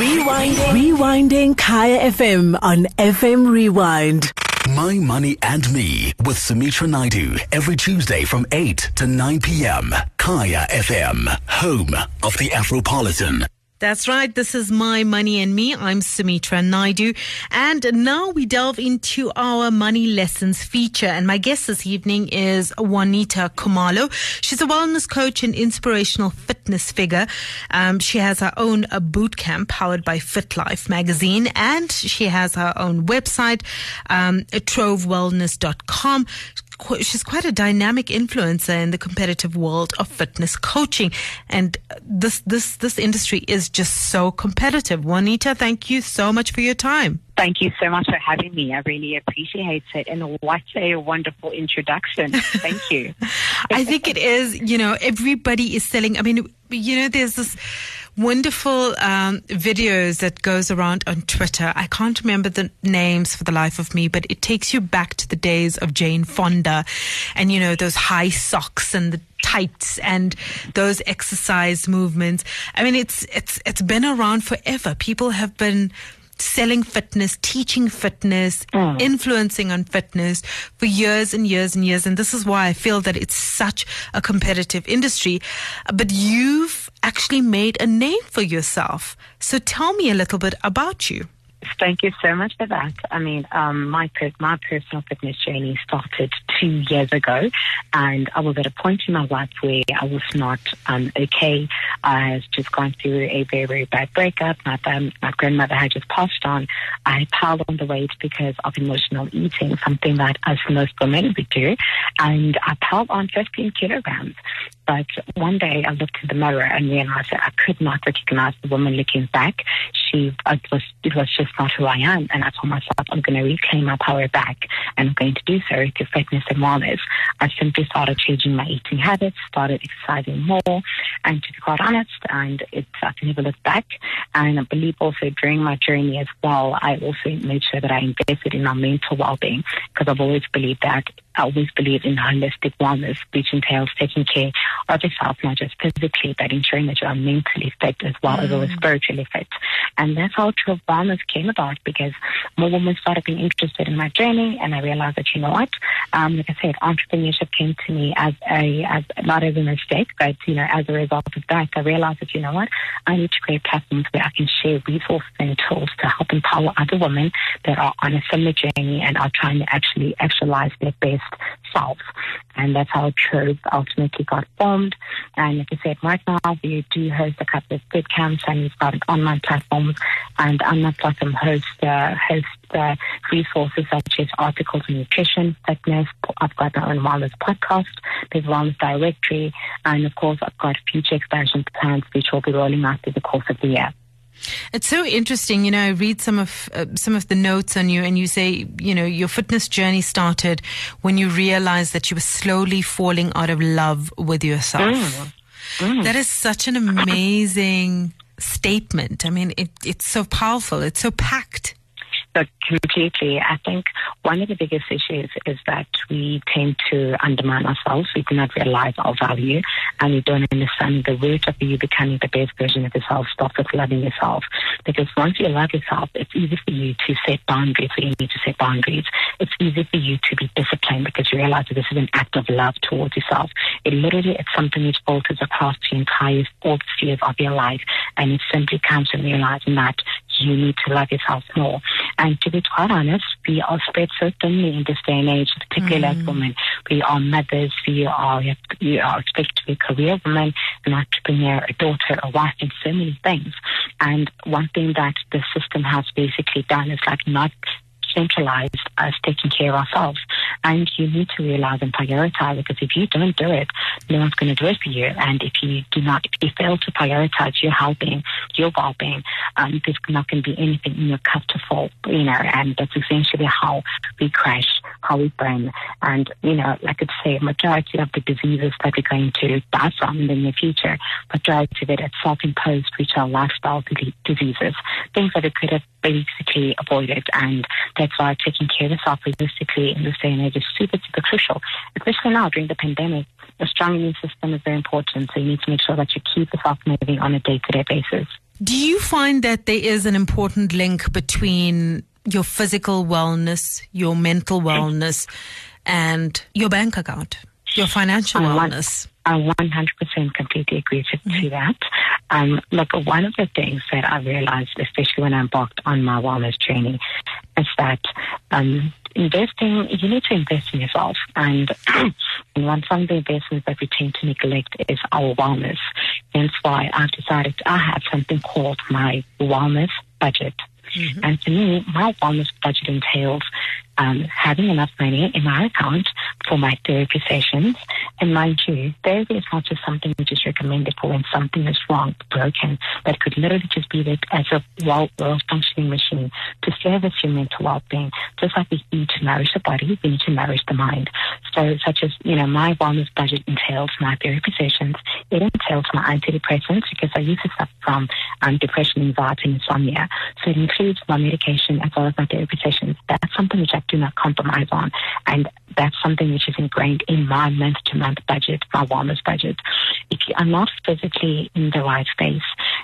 Rewinding. Rewinding Kaya FM on FM Rewind. My Money and Me with Sumitra Naidu every Tuesday from 8 to 9 p.m. Kaya FM, home of the Afropolitan. That's right. This is My Money and Me. I'm Sumitra Naidu. And now we delve into our money lessons feature. And my guest this evening is Juanita Khumalo. She's a wellness coach and inspirational fitness figure. Um, she has her own uh, boot camp powered by Fit Life magazine. And she has her own website, um, trovewellness.com she's quite a dynamic influencer in the competitive world of fitness coaching. And this, this, this industry is just so competitive. Juanita, thank you so much for your time. Thank you so much for having me. I really appreciate it. And what a wonderful introduction. Thank you. I think it is, you know, everybody is selling. I mean, you know, there's this wonderful um, videos that goes around on Twitter. I can't remember the names for the life of me, but it takes you back to the days of Jane Fonda and, you know, those high socks and the tights and those exercise movements. I mean, it's, it's, it's been around forever. People have been selling fitness, teaching fitness, mm. influencing on fitness for years and years and years. And this is why I feel that it's such a competitive industry. But you've actually made a name for yourself. So tell me a little bit about you. Thank you so much for that. I mean, um, my per- my personal fitness journey started two years ago, and I was at a point in my life where I was not um, okay. I had just gone through a very very bad breakup. My my grandmother had just passed on. I piled on the weight because of emotional eating, something that us most women would do, and I piled on 15 kilograms. But one day I looked in the mirror and realized that I could not recognize the woman looking back. She, it was, it was just not who I am. And I told myself, I'm going to reclaim my power back and I'm going to do so through fitness and wellness. I simply started changing my eating habits, started exercising more. And to be quite honest, and it's, I can never look back. And I believe also during my journey as well, I also made sure that I invested in my mental well-being because I've always believed that I always believe in holistic wellness, which entails taking care of yourself, not just physically, but ensuring that you are mentally fit as well mm. as spiritually fit. And that's how Trove Wellness came about because more women started being interested in my journey, and I realized that you know what, um, like I said, entrepreneurship came to me as a as not as a mistake, but you know as a result of that, I realized that you know what, I need to create platforms where I can share resources and tools to help empower other women that are on a similar journey and are trying to actually actualize their best self. And that's how Trove ultimately got formed. And like I said, right now we do host a couple of fit camps and we've got an online platform and on that platform host, uh, host uh, resources such as articles on nutrition, fitness. I've got my own wellness podcast. There's wellness directory. And of course, I've got future expansion plans which will be rolling out through the course of the year. It's so interesting. You know, I read some of uh, some of the notes on you, and you say, you know, your fitness journey started when you realized that you were slowly falling out of love with yourself. Mm. Mm. That is such an amazing statement. I mean, it, it's so powerful. It's so packed. So completely. I think one of the biggest issues is that we tend to undermine ourselves. We do not realize our value and we don't understand the root of you becoming the best version of yourself. Start with loving yourself. Because once you love yourself, it's easy for you to set boundaries where you need to set boundaries. It's easy for you to be disciplined because you realize that this is an act of love towards yourself. It literally, it's something which filters across the entire, all spheres of your life. And it simply comes from realizing that you need to love yourself more. And to be quite honest, we are spread so thinly in this day and age, particularly mm. as women. We are mothers, we are, we are expected to be career women, an entrepreneur, a daughter, a wife, and so many things. And one thing that the system has basically done is like not centralized as taking care of ourselves. And you need to realize and prioritize because if you don't do it, no one's going to do it for you. And if you do not, if you fail to prioritize your helping, your well-being, um, there's not going to be anything in your cup to fall, you know, and that's essentially how we crash, how we burn. And, you know, like I say, majority of the diseases that we're going to die from in the near future, majority of it are self-imposed which are lifestyle diseases, things that we could have basically avoided. And that's why taking care of yourself holistically in this day and age is super, super crucial, especially now during the pandemic. A strong immune system is very important, so you need to make sure that you keep yourself moving on a day to day basis. Do you find that there is an important link between your physical wellness, your mental wellness, and your bank account, your financial wellness? I 100% completely agree to, to that. Um, look, one of the things that I realized, especially when I embarked on my wellness journey, is that um, investing, you need to invest in yourself. And, and one of the investments that we tend to neglect is our wellness. Hence why I've decided I have something called my wellness budget. And to me, my wellness budget entails um, having enough money in my account for my therapy sessions. And mind you, therapy is not just something which is recommended for when something is wrong, broken, but could literally just be there as a well, functioning machine to service your mental well being. Just like we need to nourish the body, we need to nourish the mind. So, such as, you know, my wellness budget entails my therapy sessions, it entails my antidepressants because I used to suffer from um, depression, anxiety, insomnia. So, it my medication as well as my therapy sessions. That's something which I do not compromise on. And that's something which is ingrained in my month to month budget, my wellness budget. If you are not physically in the right space,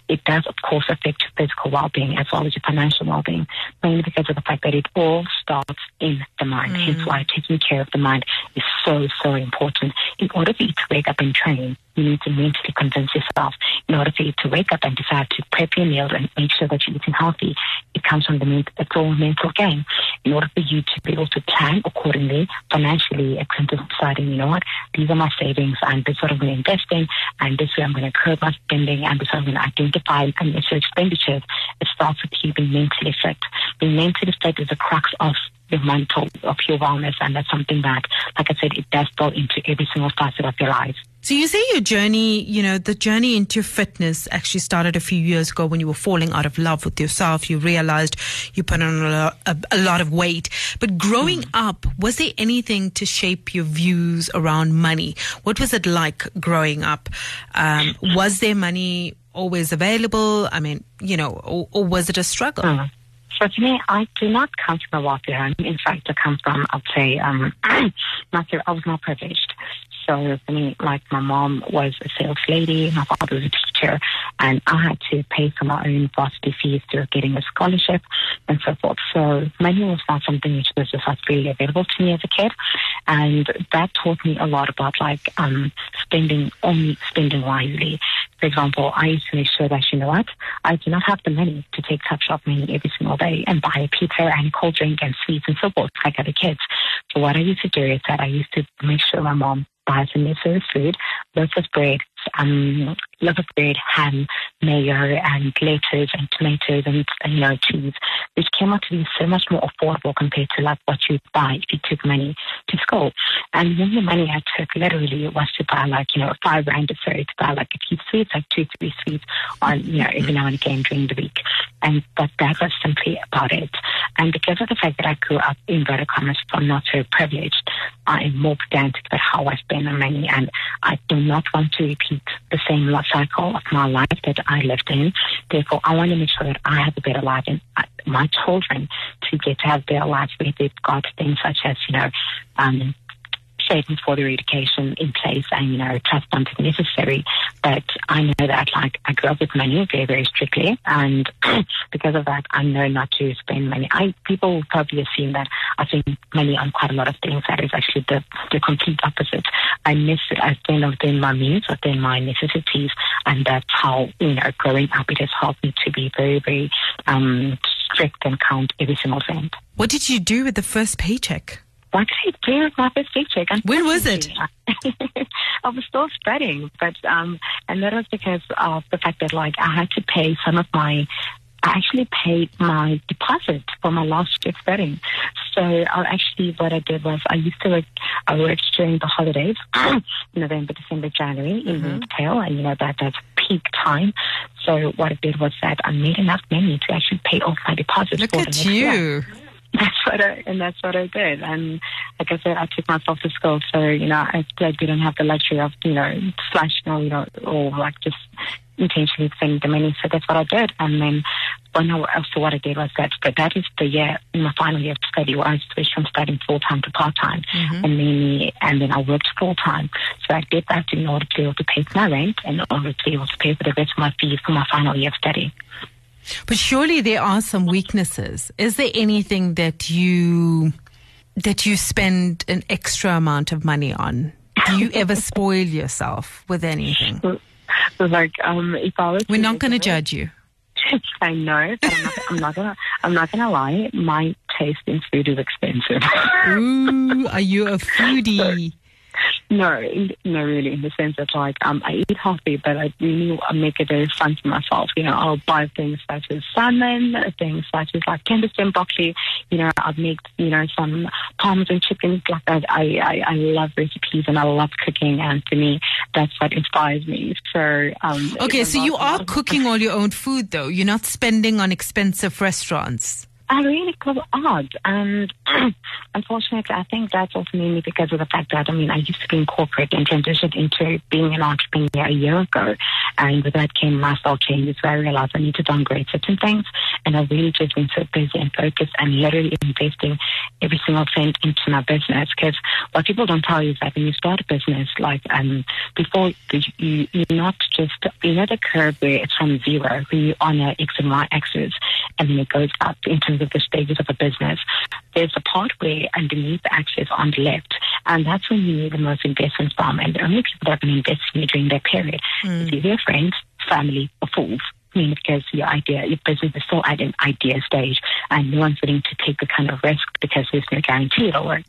it does, of course, affect your physical well being as well as your financial well being, mainly because of the fact that it all starts in the mind. Mm. Hence why taking care of the mind is so, so important. In order for you to wake up and train, you need to mentally convince yourself. In order for you to wake up and decide to prep your meals and make sure that you're eating healthy, it comes from the mental, it's all mental game. In order for you to be able to plan accordingly, financially, it comes to deciding, you know what, these are my savings and this is what I'm going to invest in and this way I'm going to curb my spending and this way I'm going to identify unnecessary expenditures. It starts with you being mentally fit. Being mentally fit is the crux of your mental, of your wellness and that's something that, like I said, it does go into every single facet of your life. So you say your journey, you know, the journey into fitness actually started a few years ago when you were falling out of love with yourself. You realized you put on a, lo- a, a lot of weight. But growing up, was there anything to shape your views around money? What was it like growing up? Um, was there money always available? I mean, you know, or, or was it a struggle? Mm. So to me, I do not come from a wealthy home. In fact, I come from, I'd say, um, not, I was not privileged. So for me, like my mom was a sales lady, my father was a teacher, and I had to pay for my own varsity fees through getting a scholarship and so forth. So money was not something which was just like available to me as a kid. And that taught me a lot about like um, spending, only spending wisely. For example, I used to make sure that, you know what, I do not have the money to take tuck shop money every single day and buy a pizza and cold drink and sweets and so forth like other kids. So what I used to do is that I used to make sure my mom buys a necessary food, loaf of bread, um, loaf of bread, ham, mayo, and lettuce and tomatoes and, and you know cheese, which came out to be so much more affordable compared to like what you'd buy if you took money to school. And then the money I took literally was to buy like you know five rand or so to buy like a few sweets, like two three sweets on you know every now and again during the week. And but that was simply about it. And because of the fact that I grew up in inverted commas from not so privileged, I am more pedantic about how I spend my money, and I do not want to repeat the same life cycle of my life that I lived in. Therefore, I want to make sure that I have a better life and my children to get to have better lives where they've got things such as, you know, um, savings for their education in place and, you know, trust funds if necessary. But I know that, like, I grew up with money very, very strictly. And because of that, I know not to spend money. I People probably assume that I spend money on quite a lot of things. That is actually the, the complete opposite. I miss it. I spend within my means, within my necessities. And that's how, you know, growing up, it has helped me to be very, very um, strict and count every single cent. What did you do with the first paycheck? What did I do with my first paycheck? When was it? I was still studying, but um, and that was because of the fact that like I had to pay some of my. I actually paid my deposit for my last year studying. So I actually, what I did was I used to work. I worked during the holidays, November, December, January in retail, and you know that that's peak time. So what I did was that I made enough money to actually pay off my deposit. Look for the at next year. That's what I and that's what I did. And like I said, I took myself to school, so you know I, I didn't have the luxury of you know slashing or you know or like just intentionally spending the money. So that's what I did. And then when I, so what I did was that, but that is the year in my final year of study where I switched from studying full time to part time, Mm-hmm. and then and then I worked full time. So I did that in order to be able to pay for my rent and in order to be able to pay for the rest of my fees for my final year of study. But surely there are some weaknesses. Is there anything that you that you spend an extra amount of money on? Do you ever spoil yourself with anything? Like um, if I was We're not going to to judge you. I know, but I'm not, I'm not gonna. I'm not gonna lie. My taste in food is expensive. Ooh, are you a foodie? no, no, really, in the sense that like um, I eat healthy, but I really make it very fun for myself. You know, I'll buy things such as salmon, things such as like Tenderstem broccoli. You know, I'll make you know some parmesan chicken like that. I, I I love recipes and I love cooking, and to me, that's what inspires me. So um, Okay, so you are cooking all your own food though. You're not spending on expensive restaurants. I really odd. And unfortunately, I think that's also mainly because of the fact that, I mean, I used to be in corporate and transitioned into being an entrepreneur a year ago. And with that came lifestyle changes where I realized I need to downgrade certain things. And I've really just been so busy and focused and literally investing every single cent into my business. Because what people don't tell you is that when you start a business, like, um, before you, you're not just, you know, the curve where it's from zero, where you're on a X and Y axis, and then it goes up in terms of the stages of a business. There's a part where underneath the axis on the left, and that's when you need the most investment from. And the only people that can invest in you during that period hmm. is either your friends, family, or fools. I mean, because your idea, your business is still at an idea stage, and no one's willing to take the kind of risk because there's no guarantee it'll work.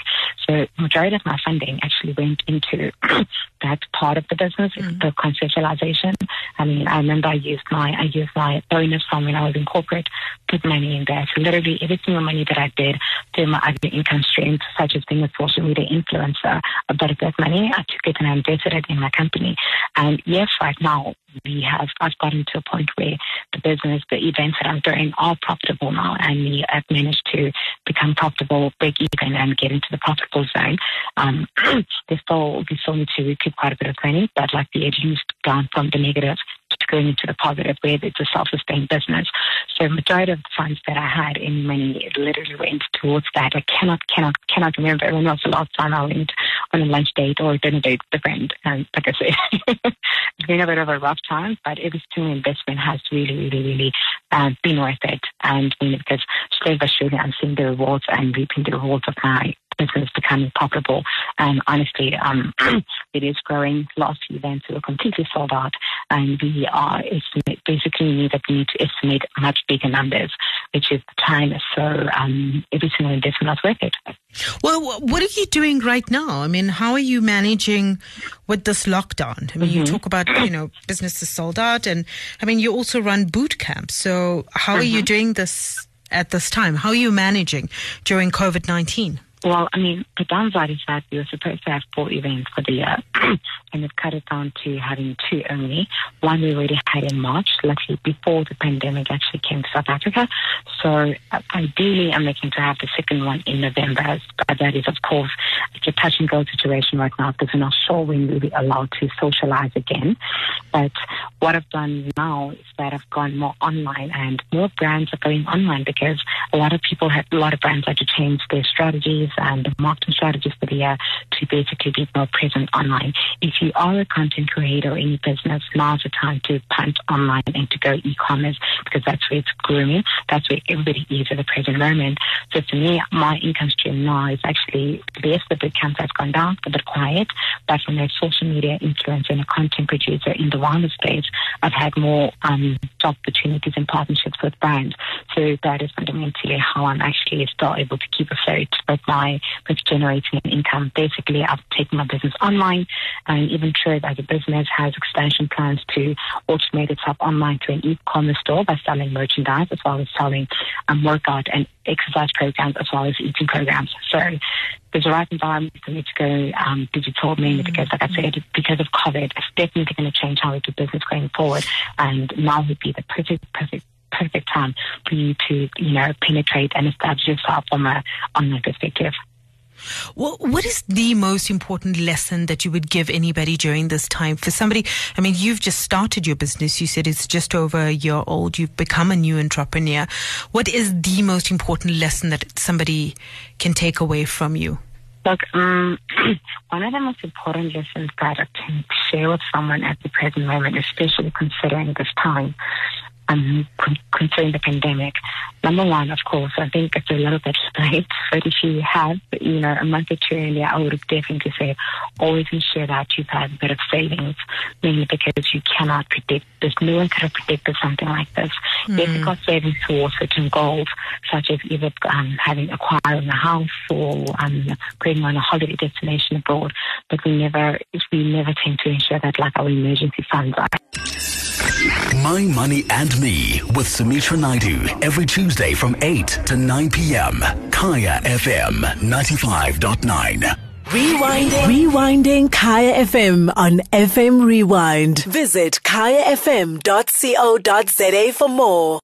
So, majority of my funding actually went into that part of the business, the conceptualization. I mean, I remember I used my I used my bonus from when I was in corporate, put money in there. So literally every single money that I did through my other income streams, such as being a social media influencer, a bit of that money, I took it and I invested it in my company. And yes, right now we have I've gotten to a point where the business, the events that I'm doing are profitable now and we have managed to become profitable, break even and get into the profitable zone. Um there's still we still need to quite a bit of money, but like the edging's gone from the negative to going into the positive where it's a self-sustained business. So majority of the funds that I had in money it literally went towards that. I cannot, cannot, cannot remember when was the last time I went on a lunch date or dinner date with a friend. And like I said, it's been a bit of a rough time, but every single investment has really, really, really uh, been worth it. And you know, because slowly but surely I'm seeing the rewards and reaping the rewards of my business becoming profitable. And honestly, um, it is growing. Last few events were completely sold out, and we are estimate basically need that we need to estimate much bigger numbers, which is the time. So um, every single investment is worth it. Well, what are you doing right now? I mean, how are you managing with this lockdown? I mean, you talk about, you know, businesses sold out and I mean, you also run boot camps. So how are you doing this at this time? How are you managing during COVID-19? Well, I mean, the downside is that we were supposed to have four events for the year, and they've cut it down to having two only. One we already had in March, luckily before the pandemic actually came to South Africa. So uh, ideally, I'm looking to have the second one in November. But that is, of course, it's a touch and go situation right now because we're not sure when we'll be allowed to socialize again. But what I've done now is that I've gone more online, and more brands are going online because a lot of people have, a lot of brands had to change their strategies and marketing strategies for the year to basically be more present online. If you are a content creator or any business, now's the time to punt online and to go e-commerce because that's where it's grooming. That's where everybody is at the present moment. So for me, my income stream now is actually, yes, the boot camp has gone down, a bit quiet, but from a social media influencer and a content producer in the wellness space, I've had more um, job opportunities and partnerships with brands. So that is fundamentally how I'm actually still able to keep afloat my with generating an income. Basically, I've taken my business online, and even Trade as a business has expansion plans to automate itself online to an e-commerce store by selling merchandise as well as selling um, workout and exercise programs as well as eating programs. So there's a right environment for me to go um, digital mainly because, like I said, because of COVID, it's definitely going to change how we do business going forward. And now would be the perfect, perfect perfect time for you to, you know, penetrate and establish yourself from a online perspective. Well, what is the most important lesson that you would give anybody during this time for somebody? I mean, you've just started your business. You said it's just over a year old. You've become a new entrepreneur. What is the most important lesson that somebody can take away from you? Look, um, one of the most important lessons that I can share with someone at the present moment, especially considering this time, um, concerning the pandemic. Number one, of course, I think it's a little bit late, but if you have, you know, a month or two earlier, I would have definitely said always ensure that you've had a bit of savings, mainly because you cannot predict this. No one could have predicted something like this. Mm. Yes, you got savings towards certain goals, such as either um, having acquiring a house or um, going on a holiday destination abroad, but we never, we never tend to ensure that like our emergency funds are. My Money and Me with Sumitra Naidu every Tuesday from 8 to 9 p.m. Kaya FM 95.9. Rewinding. Rewinding Kaya FM on FM Rewind. Visit kayafm.co.za for more.